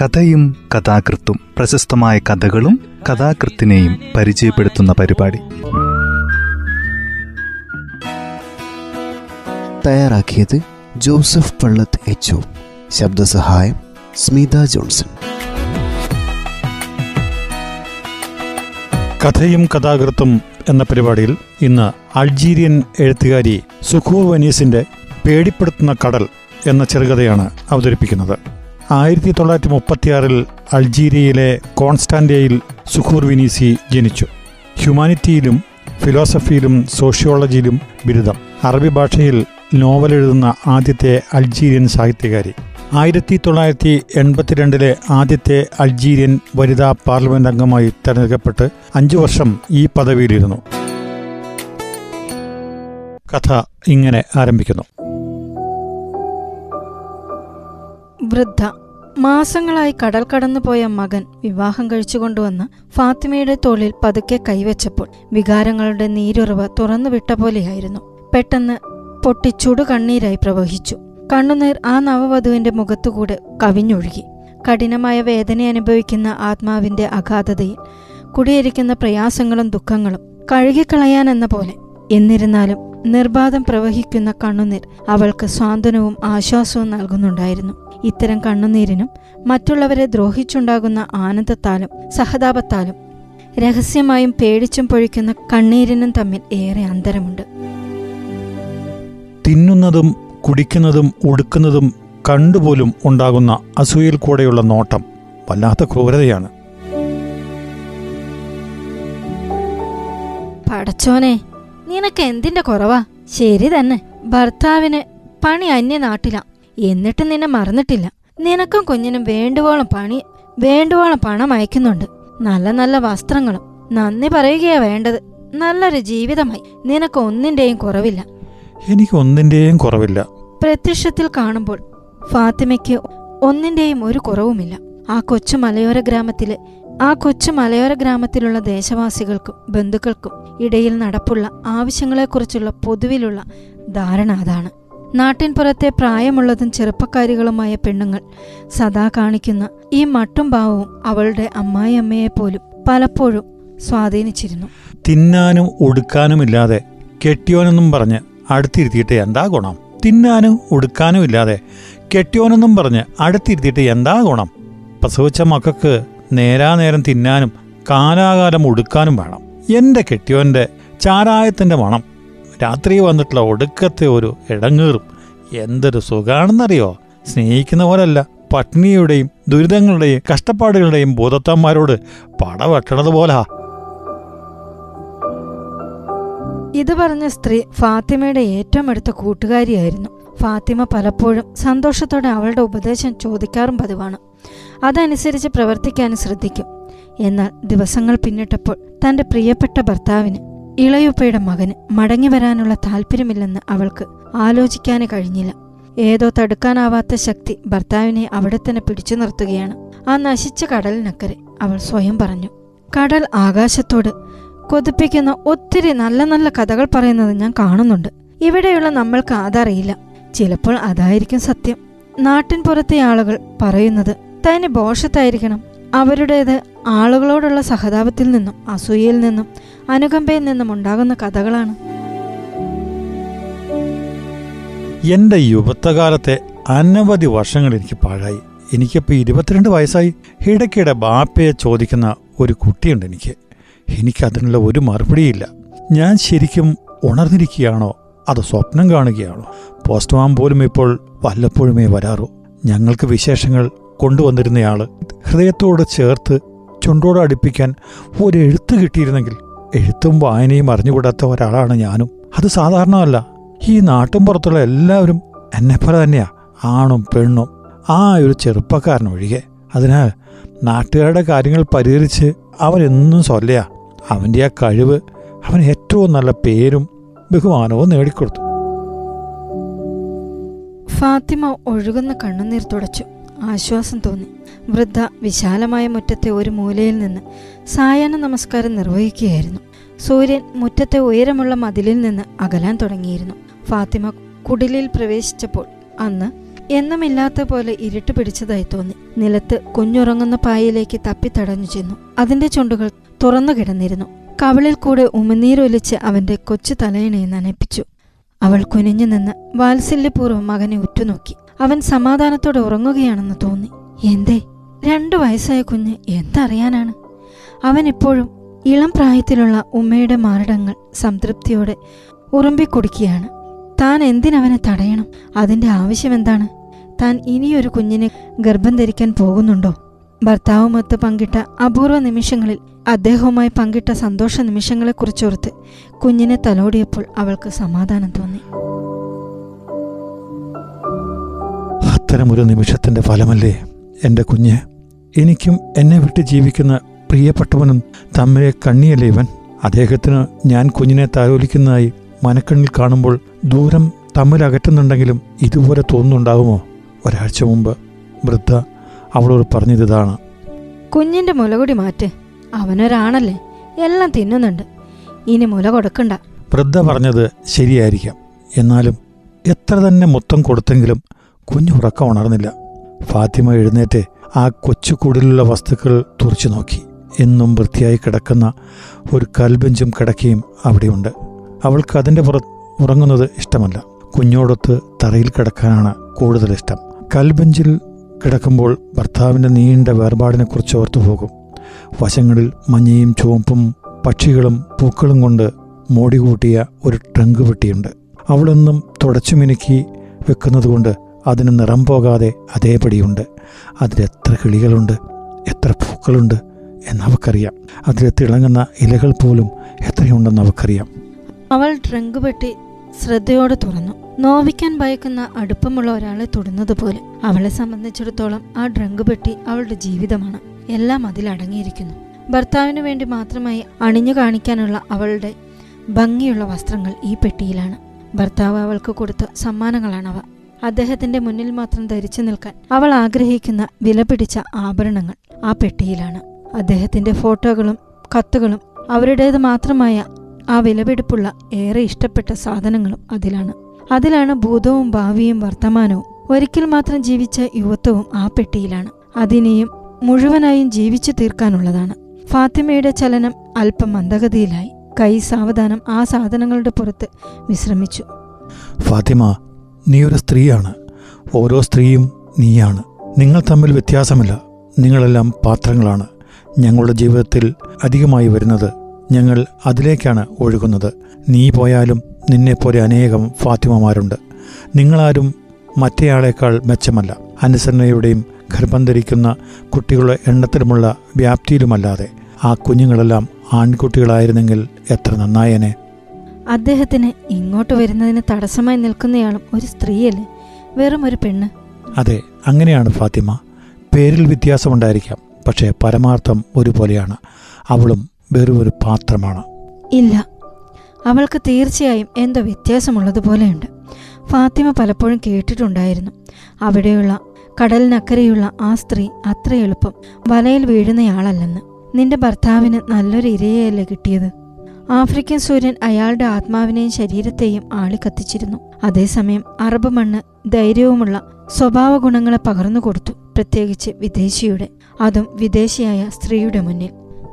കഥയും കഥാകൃത്തും പ്രശസ്തമായ കഥകളും കഥാകൃത്തിനെയും പരിചയപ്പെടുത്തുന്ന പരിപാടി. തയ്യാറാക്കിയത് ജോസഫ് പള്ളത്ത് എച്ച് ശബ്ദസഹായം സ്മിത ജോൺസൺ. കഥയും കഥാകൃത്തും എന്ന പരിപാടിയിൽ ഇന്ന് അൾജീരിയൻ എഴുത്തുകാരി സുഖൂർ വനീസിന്റെ പേടിപ്പെടുത്തുന്ന കടൽ എന്ന ചെറുകഥയാണ് അവതരിപ്പിക്കുന്നത്. ആയിരത്തി തൊള്ളായിരത്തി മുപ്പത്തിയാറിൽ അൾജീരിയയിലെ കോൺസ്റ്റാൻഡയിൽ സുഖൂർ വിനീസി ജനിച്ചു. ഹ്യൂമാനിറ്റിയിലും ഫിലോസഫിയിലും സോഷ്യോളജിയിലും ബിരുദം. അറബി ഭാഷയിൽ നോവൽ എഴുതുന്ന ആദ്യത്തെ അൾജീരിയൻ സാഹിത്യകാരി. ആയിരത്തി തൊള്ളായിരത്തി എൺപത്തിരണ്ടിലെ ആദ്യത്തെ അൾജീരിയൻ വനിതാ പാർലമെന്റ് അംഗമായി തെരഞ്ഞെടുക്കപ്പെട്ട് അഞ്ചു വർഷം ഈ പദവിയിലിരുന്നു. കഥ ഇങ്ങനെ ആരംഭിക്കുന്നു. വൃദ്ധ. മാസങ്ങളായി കടൽ കടന്നു പോയ മകൻ വിവാഹം കഴിച്ചുകൊണ്ടുവന്ന് ഫാത്തിമയുടെ തോളിൽ പതുക്കെ കൈവച്ചപ്പോൾ വികാരങ്ങളുടെ നീരുറവ് തുറന്നുവിട്ട പോലെയായിരുന്നു. പെട്ടെന്ന് പൊട്ടി ചുടു കണ്ണീരായി പ്രവഹിച്ചു. കണ്ണുനീർ ആ നവവധുവിന്റെ മുഖത്തുകൂടെ കവിഞ്ഞൊഴുകി. കഠിനമായ വേദന അനുഭവിക്കുന്ന ആത്മാവിന്റെ അഗാധതയിൽ കുടിയിരിക്കുന്ന പ്രയാസങ്ങളും ദുഃഖങ്ങളും കഴുകിക്കളയാനെന്ന പോലെ. എന്നിരുന്നാലും നിർബാധം പ്രവഹിക്കുന്ന കണ്ണുനീർ അവൾക്ക് സ്വാന്തനവും ആശ്വാസവും നൽകുന്നുണ്ടായിരുന്നു. ഇത്തരം കണ്ണുനീരിനും മറ്റുള്ളവരെ ദ്രോഹിച്ചുണ്ടാകുന്ന ആനന്ദത്താലും സഹതാപത്താലും രഹസ്യമായും പേടിച്ചും പൊഴിക്കുന്ന കണ്ണീരിനും തമ്മിൽ ഏറെ അന്തരമുണ്ട്. തിന്നുന്നതും കുടിക്കുന്നതും ഉടുക്കുന്നതും കണ്ടുപോലും ഉണ്ടാകുന്ന അസൂയയിൽ കൂടെയുള്ള നോട്ടം വല്ലാത്ത ക്രൂരതയാണ്. പടച്ചോനെ നിനക്ക് എന്തിന്റെ കുറവാ? ശരി തന്നെ. ഭർത്താവിന് പണി അന്യനാട്ടില. എന്നിട്ട് നിന്നെ മറന്നിട്ടില്ല. നിനക്കും കുഞ്ഞിനും വേണ്ടുവോളം പണി വേണ്ടുവോളം പണം അയക്കുന്നുണ്ട്. നല്ല നല്ല വസ്ത്രങ്ങളും. നന്ദി പറയുകയാ വേണ്ടത്. നല്ലൊരു ജീവിതമായി. നിനക്ക് ഒന്നിന്റെയും കുറവില്ല. എനിക്ക് ഒന്നിന്റെയും കുറവില്ല. പ്രത്യക്ഷത്തിൽ കാണുമ്പോൾ ഫാത്തിമയ്ക്ക് ഒന്നിന്റെയും ഒരു കുറവുമില്ല. ആ കൊച്ചു മലയോര ഗ്രാമത്തിലെ ആ കൊച്ചു മലയോര ഗ്രാമത്തിലുള്ള ദേശവാസികൾക്കും ബന്ധുക്കൾക്കും ഇടയിൽ നടപ്പുള്ള ആവശ്യങ്ങളെക്കുറിച്ചുള്ള പൊതുവിലുള്ള ധാരണ അതാണ്. നാട്ടിൻപുറത്തെ പ്രായമുള്ളതും ചെറുപ്പക്കാരികളുമായ പെണ്ണുങ്ങൾ സദാ കാണിക്കുന്ന ഈ മട്ടും ഭാവവും അവളുടെ അമ്മായിയമ്മയെ പോലും പലപ്പോഴും സ്വാധീനിച്ചിരുന്നു. തിന്നാനും ഉടുക്കാനുമില്ലാതെ കെട്ടിയോനെന്നും പറഞ്ഞ് അടുത്തിരുത്തിയിട്ട് എന്താ ഗുണം? തിന്നാനും ഉടുക്കാനും ഇല്ലാതെ കെട്ടിയോനെന്നും പറഞ്ഞ് അടുത്തിരുത്തിയിട്ട് എന്താ ഗുണം? പ്രസവിച്ച മക്കൾക്ക് നേരാനേരം തിന്നാനും കാലാകാലം ഒടുക്കാനും വേണം. എന്റെ കെട്ടിയോന്റെ ചാരായത്തിന്റെ മണം. രാത്രി വന്നിട്ടുള്ള ഒടുക്കത്തെ ഒരു ഇടങ്ങേറും. എന്തൊരു സുഖാണെന്നറിയോ? സ്നേഹിക്കുന്ന പോലല്ല. പട്ടിണിയുടെയും ദുരിതങ്ങളുടെയും കഷ്ടപ്പാടുകളുടെയും ഭൂതത്തന്മാരോട് പടവെട്ടണത് പോലാ. ഇത് പറഞ്ഞ സ്ത്രീ ഫാത്തിമയുടെ ഏറ്റവും അടുത്ത കൂട്ടുകാരിയായിരുന്നു. ഫാത്തിമ പലപ്പോഴും സന്തോഷത്തോടെ അവളുടെ ഉപദേശം ചോദിക്കാറും പതിവാണ്. അതനുസരിച്ച് പ്രവർത്തിക്കാനും ശ്രദ്ധിക്കും. എന്നാൽ ദിവസങ്ങൾ പിന്നിട്ടപ്പോൾ തന്റെ പ്രിയപ്പെട്ട ഭർത്താവിന് ഇളയുപ്പയുടെ മകന് മടങ്ങി വരാനുള്ള താല്പര്യമില്ലെന്ന് അവൾക്ക് ആലോചിക്കാനേ കഴിഞ്ഞില്ല. ഏതോ തടുക്കാനാവാത്ത ശക്തി ഭർത്താവിനെ അവിടെ തന്നെ പിടിച്ചു നിർത്തുകയാണ്. ആ നശിച്ച കടലിനക്കരെ അവൾ സ്വയം പറഞ്ഞു കടൽ ആകാശത്തോട് കൊതിപ്പിക്കുന്ന ഒത്തിരി നല്ല നല്ല കഥകൾ പറയുന്നത് ഞാൻ കാണുന്നുണ്ട്. ഇവിടെയുള്ള നമ്മൾക്ക് അതറിയില്ല. ചിലപ്പോൾ അതായിരിക്കും സത്യം. നാട്ടിൻ പുറത്തെ ആളുകൾ പറയുന്നത് തന്നെ ബോഷത്തായിരിക്കണം. അവരുടേത് ആളുകളോടുള്ള സഹതാപത്തിൽ നിന്നും അസൂയയിൽ നിന്നും അനുകമ്പയിൽ നിന്നും ഉണ്ടാകുന്ന കഥകളാണ്. എന്റെ യുവത്വകാലത്തെ അനവധി വർഷങ്ങൾ എനിക്ക് പാഴായി. എനിക്കിപ്പോൾ ഇരുപത്തിരണ്ട് വയസ്സായി. ഇടയ്ക്കിടെ ബാപ്പയെ ചോദിക്കുന്ന ഒരു കുട്ടിയുണ്ട് എനിക്ക്. എനിക്കതിനുള്ള ഒരു മറുപടിയില്ല. ഞാൻ ശരിക്കും ഉണർന്നിരിക്കുകയാണോ? അത് സ്വപ്നം കാണുകയാണോ? പോസ്റ്റ്മാൻ പോലും ഇപ്പോൾ വല്ലപ്പോഴുമേ വരാറു. ഞങ്ങൾക്ക് വിശേഷങ്ങൾ കൊണ്ടുവന്നിരുന്നയാൾ ഹൃദയത്തോട് ചേർത്ത് ചുണ്ടോട് അടുപ്പിക്കാൻ ഒരു എഴുത്ത് കിട്ടിയിരുന്നെങ്കിൽ എഴുത്തും വായനയും അറിഞ്ഞുകൂടാത്ത ഒരാളാണ് ഞാനും. അത് സാധാരണമല്ല. ഈ നാട്ടും പുറത്തുള്ള എല്ലാവരും എന്നെപ്പോലെ തന്നെയാ ആണും പെണ്ണും. ആ ഒരു ചെറുപ്പക്കാരൻ ഒഴികെ. അതിനാൽ നാട്ടുകാരുടെ കാര്യങ്ങൾ പരിഹരിച്ച് അവനെന്നും സൊല്ലയാ അവന്റെ ആ കഴിവ് അവൻ ഏറ്റവും നല്ല പേരും ബഹുമാനവും നേടിക്കൊടുത്തു. ഫാത്തിമ ഒഴുകുന്ന കണ്ണുനീർ തുടച്ചു. ആശ്വാസം തോന്നി. വൃദ്ധ വിശാലമായ മുറ്റത്തെ ഒരു മൂലയിൽ നിന്ന് സായാഹ്ന നമസ്കാരം നിർവഹിക്കുകയായിരുന്നു. സൂര്യൻ മുറ്റത്തെ ഉയരമുള്ള മതിലിൽ നിന്ന് അകലാൻ തുടങ്ങിയിരുന്നു. ഫാത്തിമ കുടിലിൽ പ്രവേശിച്ചപ്പോൾ അന്ന് എന്നുമില്ലാത്ത പോലെ ഇരുട്ട് പിടിച്ചതായി തോന്നി. നിലത്ത് കുഞ്ഞുറങ്ങുന്ന പായയിലേക്ക് തപ്പിത്തടഞ്ഞു ചെന്നു. അതിന്റെ ചുണ്ടുകൾ തുറന്നു കിടന്നിരുന്നു. കവളിൽ കൂടെ ഉമിനീരൊലിച്ച് അവന്റെ കൊച്ചു തലയിണയെ നനപ്പിച്ചു. അവൾ കുനിഞ്ഞു നിന്ന് വാത്സല്യപൂർവം മകനെ ഉറ്റുനോക്കി. അവൻ സമാധാനത്തോടെ ഉറങ്ങുകയാണെന്ന് തോന്നി. എന്തേ രണ്ടു വയസ്സായ കുഞ്ഞ് എന്തറിയാനാണ്? അവൻ ഇപ്പോഴും ഇളം പ്രായത്തിലുള്ള ഉമ്മയുടെ മാരടങ്ങൾ സംതൃപ്തിയോടെ ഉറുമ്പിക്കുടിക്കുകയാണ്. താൻ എന്തിനവനെ തടയണം? അതിന്റെ ആവശ്യം എന്താണ് താൻ ഇനിയൊരു കുഞ്ഞിനെ ഗർഭം ധരിക്കാൻ പോകുന്നുണ്ടോ? ഭർത്താവുമൊത്ത് പങ്കിട്ട അപൂർവ നിമിഷങ്ങളിൽ അദ്ദേഹവുമായി പങ്കിട്ട സന്തോഷ നിമിഷങ്ങളെക്കുറിച്ചോർത്ത് കുഞ്ഞിനെ തലോടിയപ്പോൾ അവൾക്ക് സമാധാനം തോന്നി. അത്തരമൊരു നിമിഷത്തിന്റെ ഫലമല്ലേ? എന്റെ കുഞ്ഞ് എനിക്കും എന്നെ വിട്ട് ജീവിക്കുന്ന പ്രിയപ്പെട്ടവനും തമ്മിലെ കണ്ണിയല്ലേ ഇവൻ? അദ്ദേഹത്തിന് ഞാൻ കുഞ്ഞിനെ താലോലിക്കുന്നതായി മനക്കണ്ണിൽ കാണുമ്പോൾ ദൂരം തമ്മിൽ അകറ്റുന്നുണ്ടെങ്കിലും ഇതുപോലെ തോന്നുന്നുണ്ടാകുമോ ഒരാഴ്ച മുമ്പ് വൃദ്ധ അവളോട് പറഞ്ഞതിതാണ്. കുഞ്ഞിന്റെ മുലകുടി മാറ്റ്. അവനൊരാണല്ലേ. എല്ലാം തിന്നുന്നുണ്ട്. ഇനി മുല കൊടുക്കണ്ട. വൃദ്ധ പറഞ്ഞത് ശരിയായിരിക്കാം. എന്നാലും എത്ര തന്നെ മൊത്തം കൊടുത്തെങ്കിലും കുഞ്ഞു ഉറക്കം ഉണർന്നില്ല. ഫാത്തിമ എഴുന്നേറ്റ് ആ കൊച്ചുകൂടിലുള്ള വസ്തുക്കൾ തുറച്ചു നോക്കി. എന്നും വൃത്തിയായി കിടക്കുന്ന ഒരു കൽബെഞ്ചും കിടക്കയും അവിടെയുണ്ട്. അവൾക്ക് അതിന്റെ പുറത്ത് ഉറങ്ങുന്നത് ഇഷ്ടമല്ല. കുഞ്ഞോടൊത്ത് തറയിൽ കിടക്കാനാണ് കൂടുതൽ ഇഷ്ടം. കൽബെഞ്ചിൽ കിടക്കുമ്പോൾ ഭർത്താവിന്റെ നീണ്ട വേർപാടിനെക്കുറിച്ച് ഓർത്തു പോകും. വശങ്ങളിൽ മഞ്ഞയും ചുവപ്പും പക്ഷികളും പൂക്കളും കൊണ്ട് മോടികൂട്ടിയ ഒരു ട്രങ്ക് പെട്ടിയുണ്ട്. അവളൊന്നും തുടച്ചു മിനുക്കി വെക്കുന്നതുകൊണ്ട് അതിന് നിറം പോകാതെ അതേപടിയുണ്ട്. അതിലെത്ര കിളികളുണ്ട് എത്ര പൂക്കളുണ്ട് എന്നവക്കറിയാം അതിൽ തിളങ്ങുന്ന ഇലകൾ പോലും എത്രയുണ്ടെന്ന് അവക്കറിയാം അവൾ ട്രങ്ക് പെട്ടി ശ്രദ്ധയോടെ തുറന്നു. നോവിക്കാൻ ഭയക്കുന്ന അടുപ്പമുള്ള ഒരാളെ തൊടുന്നതുപോലെ അവളെ സംബന്ധിച്ചിടത്തോളം ആ ഡ്രങ്ക് പെട്ടി അവളുടെ ജീവിതമാണ്. എല്ലാം അതിലടങ്ങിയിരിക്കുന്നു ഭർത്താവിന് വേണ്ടി മാത്രമായി അണിഞ്ഞു കാണിക്കാനുള്ള അവളുടെ ഭംഗിയുള്ള വസ്ത്രങ്ങൾ ഈ പെട്ടിയിലാണ്. ഭർത്താവ് അവൾക്ക് കൊടുത്ത സമ്മാനങ്ങളാണവ. അദ്ദേഹത്തിന്റെ മുന്നിൽ മാത്രം ധരിച്ചു നിൽക്കാൻ അവൾ ആഗ്രഹിക്കുന്ന വിലപിടിച്ച ആഭരണങ്ങൾ ആ പെട്ടിയിലാണ്. അദ്ദേഹത്തിന്റെ ഫോട്ടോകളും കത്തുകളും അവരുടേത് മാത്രമായ ആ വിലപിടിപ്പുള്ള ഏറെ ഇഷ്ടപ്പെട്ട സാധനങ്ങളും അതിലാണ്. അതിലാണ് ഭൂതവും ഭാവിയും വർത്തമാനവും. ഒരിക്കൽ മാത്രം ജീവിച്ച യുവത്വവും ആ പെട്ടിയിലാണ്. അതിനെയും മുഴുവനായും ജീവിച്ചു തീർക്കാനുള്ളതാണ്. ഫാത്തിമയുടെ ചലനം അല്പം മന്ദഗതിയിലായി. കൈ സാവധാനം ആ സാധനങ്ങളുടെ പുറത്ത് വിശ്രമിച്ചു. ഫാത്തിമ നീ ഒരു സ്ത്രീയാണ്. ഓരോ സ്ത്രീയും നീയാണ്. നിങ്ങൾ തമ്മിൽ വ്യത്യാസമില്ല. നിങ്ങളെല്ലാം പാത്രങ്ങളാണ്. ഞങ്ങളുടെ ജീവിതത്തിൽ അധികമായി വരുന്നത് ഞങ്ങൾ അതിലേക്കാണ് ഒഴുകുന്നത്. നീ പോയാലും നിന്നെപ്പോലെ അനേകം ഫാത്തിമമാരുണ്ട്. നിങ്ങളാരും മറ്റേയാളേക്കാൾ മെച്ചമല്ല. അനുസരണയുടെയും ഗർഭം ധരിക്കുന്ന കുട്ടികളുടെ എണ്ണത്തിലുമുള്ള വ്യാപ്തിയിലുമല്ലാതെ ആ കുഞ്ഞുങ്ങളെല്ലാം ആൺകുട്ടികളായിരുന്നെങ്കിൽ എത്ര നന്നായേനെ. അദ്ദേഹത്തിന് ഇങ്ങോട്ട് വരുന്നതിന് തടസ്സമായി നിൽക്കുന്നയാളും ഒരു സ്ത്രീയല്ലേ? വെറും ഒരു പെണ്ണ്. അതെ അങ്ങനെയാണ് ഫാത്തിമ. പേരിൽ വ്യത്യാസമുണ്ടായിരിക്കാം പക്ഷേ പരമാർത്ഥം ഒരുപോലെയാണ്. അവളും വെറും ഒരു പാത്രമാണ്. ഇല്ല അവൾക്ക് തീർച്ചയായും എന്തോ വ്യത്യാസമുള്ളതുപോലെയുണ്ട് ഫാത്തിമ പലപ്പോഴും കേട്ടിട്ടുണ്ടായിരുന്നു. അവിടെയുള്ള കടലിനക്കരെയുള്ള ആ സ്ത്രീ അത്ര എളുപ്പം വലയിൽ വീഴുന്നയാളല്ലെന്ന്. നിന്റെ ഭർത്താവിന് നല്ലൊരു ഇരയല്ലേ കിട്ടിയത്? ആഫ്രിക്കൻ സൂര്യൻ അയാളുടെ ആത്മാവിനെയും ശരീരത്തെയും ആളിക്കത്തിച്ചിരുന്നു അതേസമയം അറബ് മണ്ണ് ധൈര്യവുമുള്ള സ്വഭാവ ഗുണങ്ങളെ പകർന്നു കൊടുത്തു പ്രത്യേകിച്ച് വിദേശിയുടെ. അതും വിദേശിയായ സ്ത്രീയുടെ മുന്നിൽ.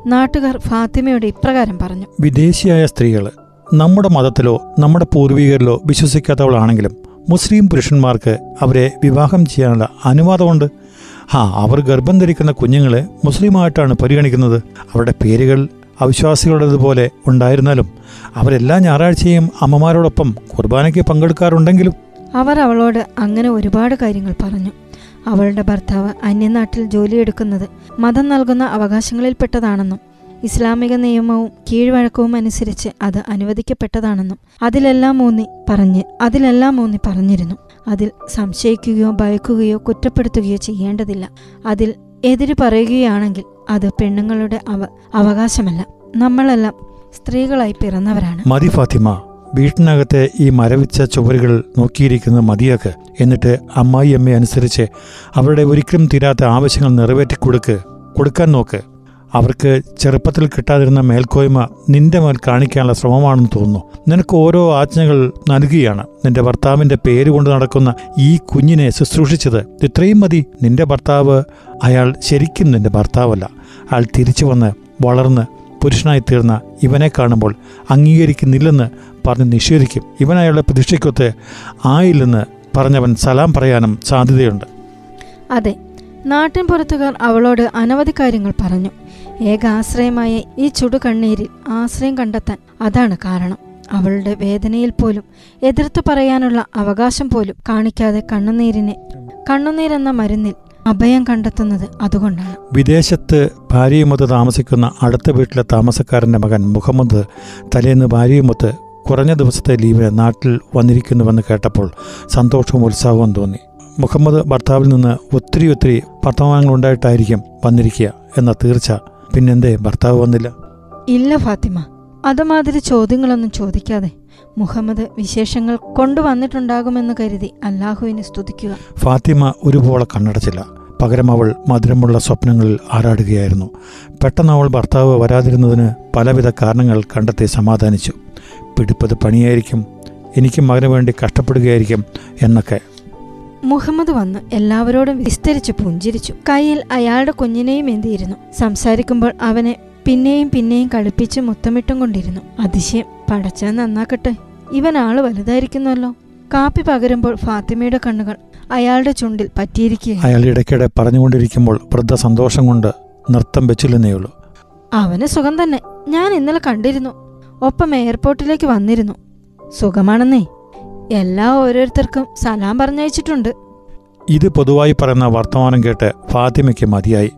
നാട്ടുകാർ ഫാത്തിമയുടെ ഇപ്രകാരം പറഞ്ഞു. വിദേശിയായ സ്ത്രീകൾ നമ്മുടെ മതത്തിലോ നമ്മുടെ പൂർവികരിലോ വിശ്വസിക്കാത്തവളാണെങ്കിലും മുസ്ലിം പുരുഷന്മാർക്ക് അവരെ വിവാഹം ചെയ്യാനുള്ള അനുവാദമുണ്ട്. ആ അവർ ഗർഭം ധരിക്കുന്ന കുഞ്ഞുങ്ങളെ മുസ്ലിമായിട്ടാണ് പരിഗണിക്കുന്നത്. അവരുടെ പേരുകൾ അവിശ്വാസികളുടേതുപോലെ ഉണ്ടായിരുന്നാലും അവരെല്ലാ ഞായറാഴ്ചയും അമ്മമാരോടൊപ്പം കുർബാനയ്ക്ക് പങ്കെടുക്കാറുണ്ടെങ്കിലും അവർ അവളോട് അങ്ങനെ ഒരുപാട് കാര്യങ്ങൾ പറഞ്ഞു. അവളുടെ ഭർത്താവ് അന്യനാട്ടിൽ ജോലിയെടുക്കുന്നത് മതം നൽകുന്ന അവകാശങ്ങളിൽപ്പെട്ടതാണെന്നും ഇസ്ലാമിക നിയമവും കീഴ്വഴക്കവും അനുസരിച്ച് അത് അനുവദിക്കപ്പെട്ടതാണെന്നും അതിലെല്ലാം ഊന്നി പറഞ്ഞ് അതിലെല്ലാം ഊന്നി പറഞ്ഞിരുന്നു. അതിൽ സംശയിക്കുകയോ ഭയക്കുകയോ കുറ്റപ്പെടുത്തുകയോ ചെയ്യേണ്ടതില്ല. അതിൽ എതിര് പറയുകയാണെങ്കിൽ അത് പെണ്ണുങ്ങളുടെ അവ അവകാശമല്ല. നമ്മളെല്ലാം സ്ത്രീകളായി പിറന്നവരാണ്. മതി ഫാത്തിമ വീട്ടിനകത്തെ ഈ മരവിച്ച ചുവരുകൾ നോക്കിയിരിക്കുന്ന മതിയാക്ക്. എന്നിട്ട് അമ്മായി അമ്മയെ അനുസരിച്ച് അവരുടെ ഒരിക്കലും തീരാത്ത ആവശ്യങ്ങൾ നിറവേറ്റി കൊടുക്ക് കൊടുക്കാൻ നോക്ക്. അവർക്ക് ചെറുപ്പത്തിൽ കിട്ടാതിരുന്ന മേൽക്കോയ്മ നിന്റെ മേൽ കാണിക്കാനുള്ള ശ്രമമാണെന്ന് തോന്നുന്നു. നിനക്ക് ഓരോ ആജ്ഞകൾ നൽകുകയാണ്. നിന്റെ ഭർത്താവിന്റെ പേര് കൊണ്ട് നടക്കുന്ന ഈ കുഞ്ഞിനെ ശുശ്രൂഷിച്ചത് ഇത്രയും മതി. നിന്റെ ഭർത്താവ് അയാൾ ശരിക്കും നിന്റെ ഭർത്താവല്ല. അയാൾ തിരിച്ചു വന്ന് വളർന്ന് പുരുഷനായി തീർന്ന ഇവനെ കാണുമ്പോൾ അംഗീകരിക്കുന്നില്ലെന്ന് പറഞ്ഞ് നിഷേധിക്കും. ഇവൻ അയാളുടെ പ്രതീക്ഷയ്ക്കൊത്ത് ആയില്ലെന്ന് പറഞ്ഞവൻ സലാം പറയാനും സാധ്യതയുണ്ട്. അതെ നാട്ടിൻ പുറത്തുകാർ അവളോട് അനവധി കാര്യങ്ങൾ പറഞ്ഞു. ഏക ഈ ചുടു ചുടുകണ്ണീരിൽ ആശ്രയം കണ്ടെത്താൻ അതാണ് കാരണം. അവളുടെ വേദനയിൽ പോലും എതിർത്തു പറയാനുള്ള അവകാശം പോലും കാണിക്കാതെ കണ്ണുനീരിനെ കണ്ണുനീരെന്ന മരുന്നിൽ അഭയം കണ്ടെത്തുന്നത് അതുകൊണ്ടാണ്. വിദേശത്ത് ഭാര്യയുമൊത്ത് താമസിക്കുന്ന അടുത്ത വീട്ടിലെ താമസക്കാരന്റെ മകൻ മുഹമ്മദ് തലേന്ന് ഭാര്യയുമൊത്ത് കുറഞ്ഞ ദിവസത്തെ ലീവിന് നാട്ടിൽ വന്നിരിക്കുന്നുവെന്ന് കേട്ടപ്പോൾ സന്തോഷവും ഉത്സാഹവും തോന്നി. മുഹമ്മദ് ഭർത്താവിൽ നിന്ന് ഒത്തിരി ഒത്തിരി വർത്തമാനങ്ങൾ ഉണ്ടായിട്ടായിരിക്കും വന്നിരിക്കുക എന്ന തീർച്ച പിന്നെന്തേ ഭർത്താവ് വന്നില്ല? ഇല്ല ഫാത്തിമ. അതുമാതിരി ചോദ്യങ്ങളൊന്നും ചോദിക്കാതെ മുഹമ്മദ് വിശേഷങ്ങൾ കൊണ്ടുവന്നിട്ടുണ്ടാകുമെന്ന് കരുതി അല്ലാഹുവിനെ സ്തുതിക്കുക. ഫാത്തിമ ഒരുപോലെ കണ്ണടച്ചില്ല. പകരം അവൾ മധുരമുള്ള സ്വപ്നങ്ങളിൽ ആറാടുകയായിരുന്നു പെട്ടെന്ന് അവൾ ഭർത്താവ് വരാതിരുന്നതിന് പലവിധ കാരണങ്ങൾ കണ്ടെത്തി സമാധാനിച്ചു. പിടിപ്പത് പണിയായിരിക്കും. എനിക്കും മകന് വേണ്ടി കഷ്ടപ്പെടുകയായിരിക്കും എന്നൊക്കെ മുഹമ്മദ് വന്ന് എല്ലാവരോടും വിസ്തരിച്ച് പുഞ്ചിരിച്ചു. കയ്യിൽ അയാളുടെ കുഞ്ഞിനെയും എന്തിയിരുന്നു? സംസാരിക്കുമ്പോൾ അവനെ പിന്നെയും പിന്നെയും കളിപ്പിച്ച് മുത്തമിട്ടും കൊണ്ടിരുന്നു. അതിശയം പടച്ചാൻ നന്നാക്കട്ടെ. ഇവൻ ആൾ വലുതായിരിക്കുന്നല്ലോ. കാപ്പി പകരുമ്പോൾ ഫാത്തിമയുടെ കണ്ണുകൾ അയാളുടെ ചുണ്ടിൽ പറ്റിയിരിക്കുക അയാൾ ഇടയ്ക്കിടെ പറഞ്ഞുകൊണ്ടിരിക്കുമ്പോൾ വൃദ്ധ സന്തോഷം കൊണ്ട് നൃത്തം വെച്ചില്ലെന്നേയുള്ളൂ. അവന് സുഖം തന്നെ. ഞാൻ ഇന്നലെ കണ്ടിരുന്നു. ഒപ്പം എയർപോർട്ടിലേക്ക് വന്നിരുന്നു. സുഖമാണെന്നേ. എല്ലാ ഓരോരുത്തർക്കും സലാം പറഞ്ഞയച്ചിട്ടുണ്ട്. ഇത് പൊതുവായി പറയുന്ന വർത്തമാനം കേട്ട് ഫാത്തിമയ്ക്ക് മതിയായി.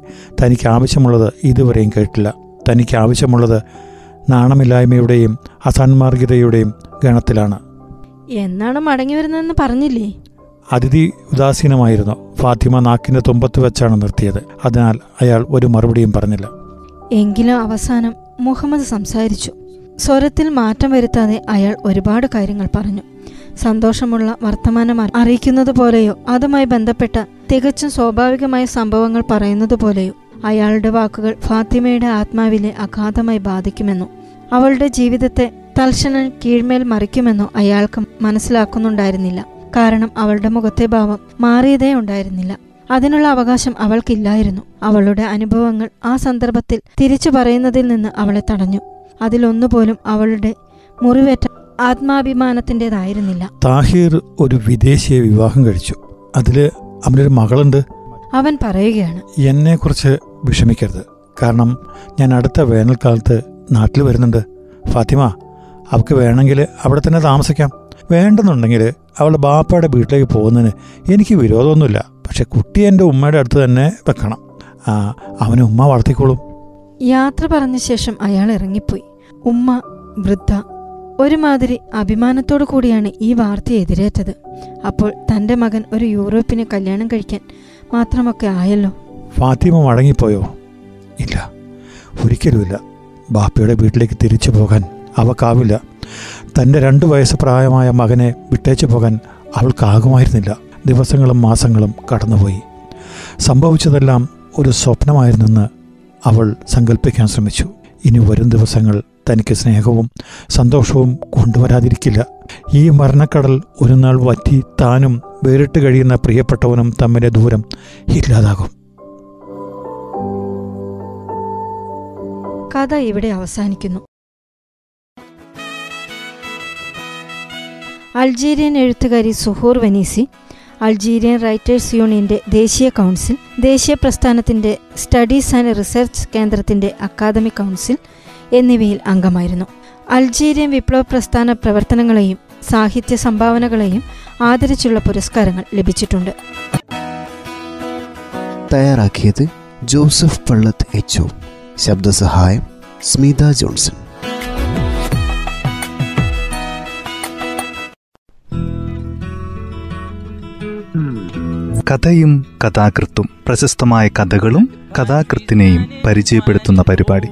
തനിക്ക് ആവശ്യമുള്ളത് ഇതുവരെയും കേട്ടില്ല. തനിക്ക് ആവശ്യമുള്ളത് നാണമില്ലായ്മയുടെയും അസന്മാർഗിതയുടെയും ഗണത്തിലാണ്. എന്നാണ് മടങ്ങി വരുന്നതെന്ന് പറഞ്ഞില്ലേ? അതിഥി ഉദാസീനമായിരുന്നു. ഫാത്തിമ നാക്കിന്റെ തുമ്പത്ത് വെച്ചാണ് നിർത്തിയത്. അതിനാൽ അയാൾ ഒരു മറുപടിയും പറഞ്ഞില്ല. എങ്കിലും അവസാനം മുഹമ്മദ് സംസാരിച്ചു. സ്വരത്തിൽ മാറ്റം വരുത്താതെ അയാൾ ഒരുപാട് കാര്യങ്ങൾ പറഞ്ഞു. സന്തോഷമുള്ള വർത്തമാനം അറിയിക്കുന്നത് പോലെയോ അതുമായി ബന്ധപ്പെട്ട തികച്ചും സ്വാഭാവികമായ സംഭവങ്ങൾ പറയുന്നത് പോലെയോ അയാളുടെ വാക്കുകൾ ഫാത്തിമയുടെ ആത്മാവിനെ അഗാധമായി ബാധിക്കുമെന്നോ അവളുടെ ജീവിതത്തെ തൽക്ഷണം കീഴ്മേൽ മറിക്കുമെന്നോ അയാൾക്ക് മനസ്സിലാക്കുന്നുണ്ടായിരുന്നില്ല. കാരണം അവളുടെ മുഖത്തെ ഭാവം മാറിയതേ ഉണ്ടായിരുന്നില്ല. അതിനുള്ള അവകാശം അവൾക്കില്ലായിരുന്നു. അവളുടെ അനുഭവങ്ങൾ ആ സന്ദർഭത്തിൽ തിരിച്ചു പറയുന്നതിൽ നിന്ന് അവളെ തടഞ്ഞു. അതിലൊന്നുപോലും അവളുടെ മുറിവേറ്റ ആത്മാഭിമാനത്തിന്റെതായിരുന്നില്ല. താഹിർ ഒരു വിദേശിയെ വിവാഹം കഴിച്ചു. അതിൽ അവനൊരു മകളുണ്ട്. അവൻ പറയുകയാണ് എന്നെ കുറിച്ച് വിഷമിക്കരുത്. കാരണം ഞാൻ അടുത്ത വേനൽക്കാലത്ത് നാട്ടിൽ വരുന്നുണ്ട്. ഫാത്തിമ അവൾക്ക് വേണമെങ്കിൽ അവിടെ തന്നെ താമസിക്കാം. വേണ്ടെന്നുണ്ടെങ്കിൽ അവളുടെ ബാപ്പയുടെ വീട്ടിലേക്ക് പോകുന്നതിന് എനിക്ക് വിരോധമൊന്നുമില്ല. പക്ഷെ കുട്ടി എന്റെ ഉമ്മയുടെ അടുത്ത് തന്നെ വെക്കണം. അവന് അവനെ ഉമ്മ വളർത്തിക്കോളും. യാത്ര പറഞ്ഞ ശേഷം അയാൾ ഇറങ്ങിപ്പോയി. ഉമ്മ വൃദ്ധ ഒരുമാതിരി അഭിമാനത്തോടു കൂടിയാണ് ഈ വാർത്ത എതിരേറ്റത്. അപ്പോൾ തന്റെ മകൻ ഒരു യൂറോപ്പിന് കല്യാണം കഴിക്കാൻ മാത്രമൊക്കെ ആയല്ലോ? ഫാത്തിമ മടങ്ങിപ്പോയോ? ഇല്ല. ഒരിക്കലുമില്ല. ബാപ്പയുടെ വീട്ടിലേക്ക് തിരിച്ചു പോകാൻ അവക്കാവില്ല. തന്റെ രണ്ടു വയസ്സ് പ്രായമായ മകനെ വിട്ടേച്ചു പോകാൻ അവൾക്കാകുമായിരുന്നില്ല. ദിവസങ്ങളും മാസങ്ങളും കടന്നുപോയി. സംഭവിച്ചതെല്ലാം ഒരു സ്വപ്നമായിരുന്നെന്ന് അവൾ സങ്കല്പിക്കാൻ ശ്രമിച്ചു. ഇനി വരും ദിവസങ്ങൾ തനിക്ക് സ്നേഹവും സന്തോഷവും കൊണ്ടുവരാതിരിക്കില്ല. ഈ മരണക്കടൽ ഒരു നാൾ വറ്റി താനും വേറിട്ട് കഴിയുന്ന പ്രിയപ്പെട്ടവനും തമ്മിലെ ദൂരം ഇല്ലാതാകും. കഥ ഇവിടെ അവസാനിക്കുന്നു. അൾജീരിയൻ എഴുത്തുകാരി സുഹൂർ വനീസി അൾജീരിയൻ റൈറ്റേഴ്സ് യൂണിയന്റെ ദേശീയ കൗൺസിൽ ദേശീയ പ്രസ്ഥാനത്തിന്റെ സ്റ്റഡീസ് ആൻഡ് റിസർച്ച് കേന്ദ്രത്തിന്റെ അക്കാദമിക് കൗൺസിൽ എന്നിവയിൽ അംഗമായിരുന്നു. അൾജീരിയൻ വിപ്ലവ പ്രസ്ഥാന പ്രവർത്തനങ്ങളെയും സാഹിത്യ സംഭാവനകളെയും ആദരിച്ചുള്ള പുരസ്കാരങ്ങൾ ലഭിച്ചിട്ടുണ്ട്. തയ്യാറാക്കിയത് ജോസഫ് പള്ളത്ത് എച്ച് ശബ്ദസഹായം സ്മിത ജോൺസൺ. കഥയും കഥാകൃത്തും പ്രശസ്തമായ കഥകളും കഥാകൃത്തിനെയും പരിചയപ്പെടുത്തുന്ന പരിപാടി.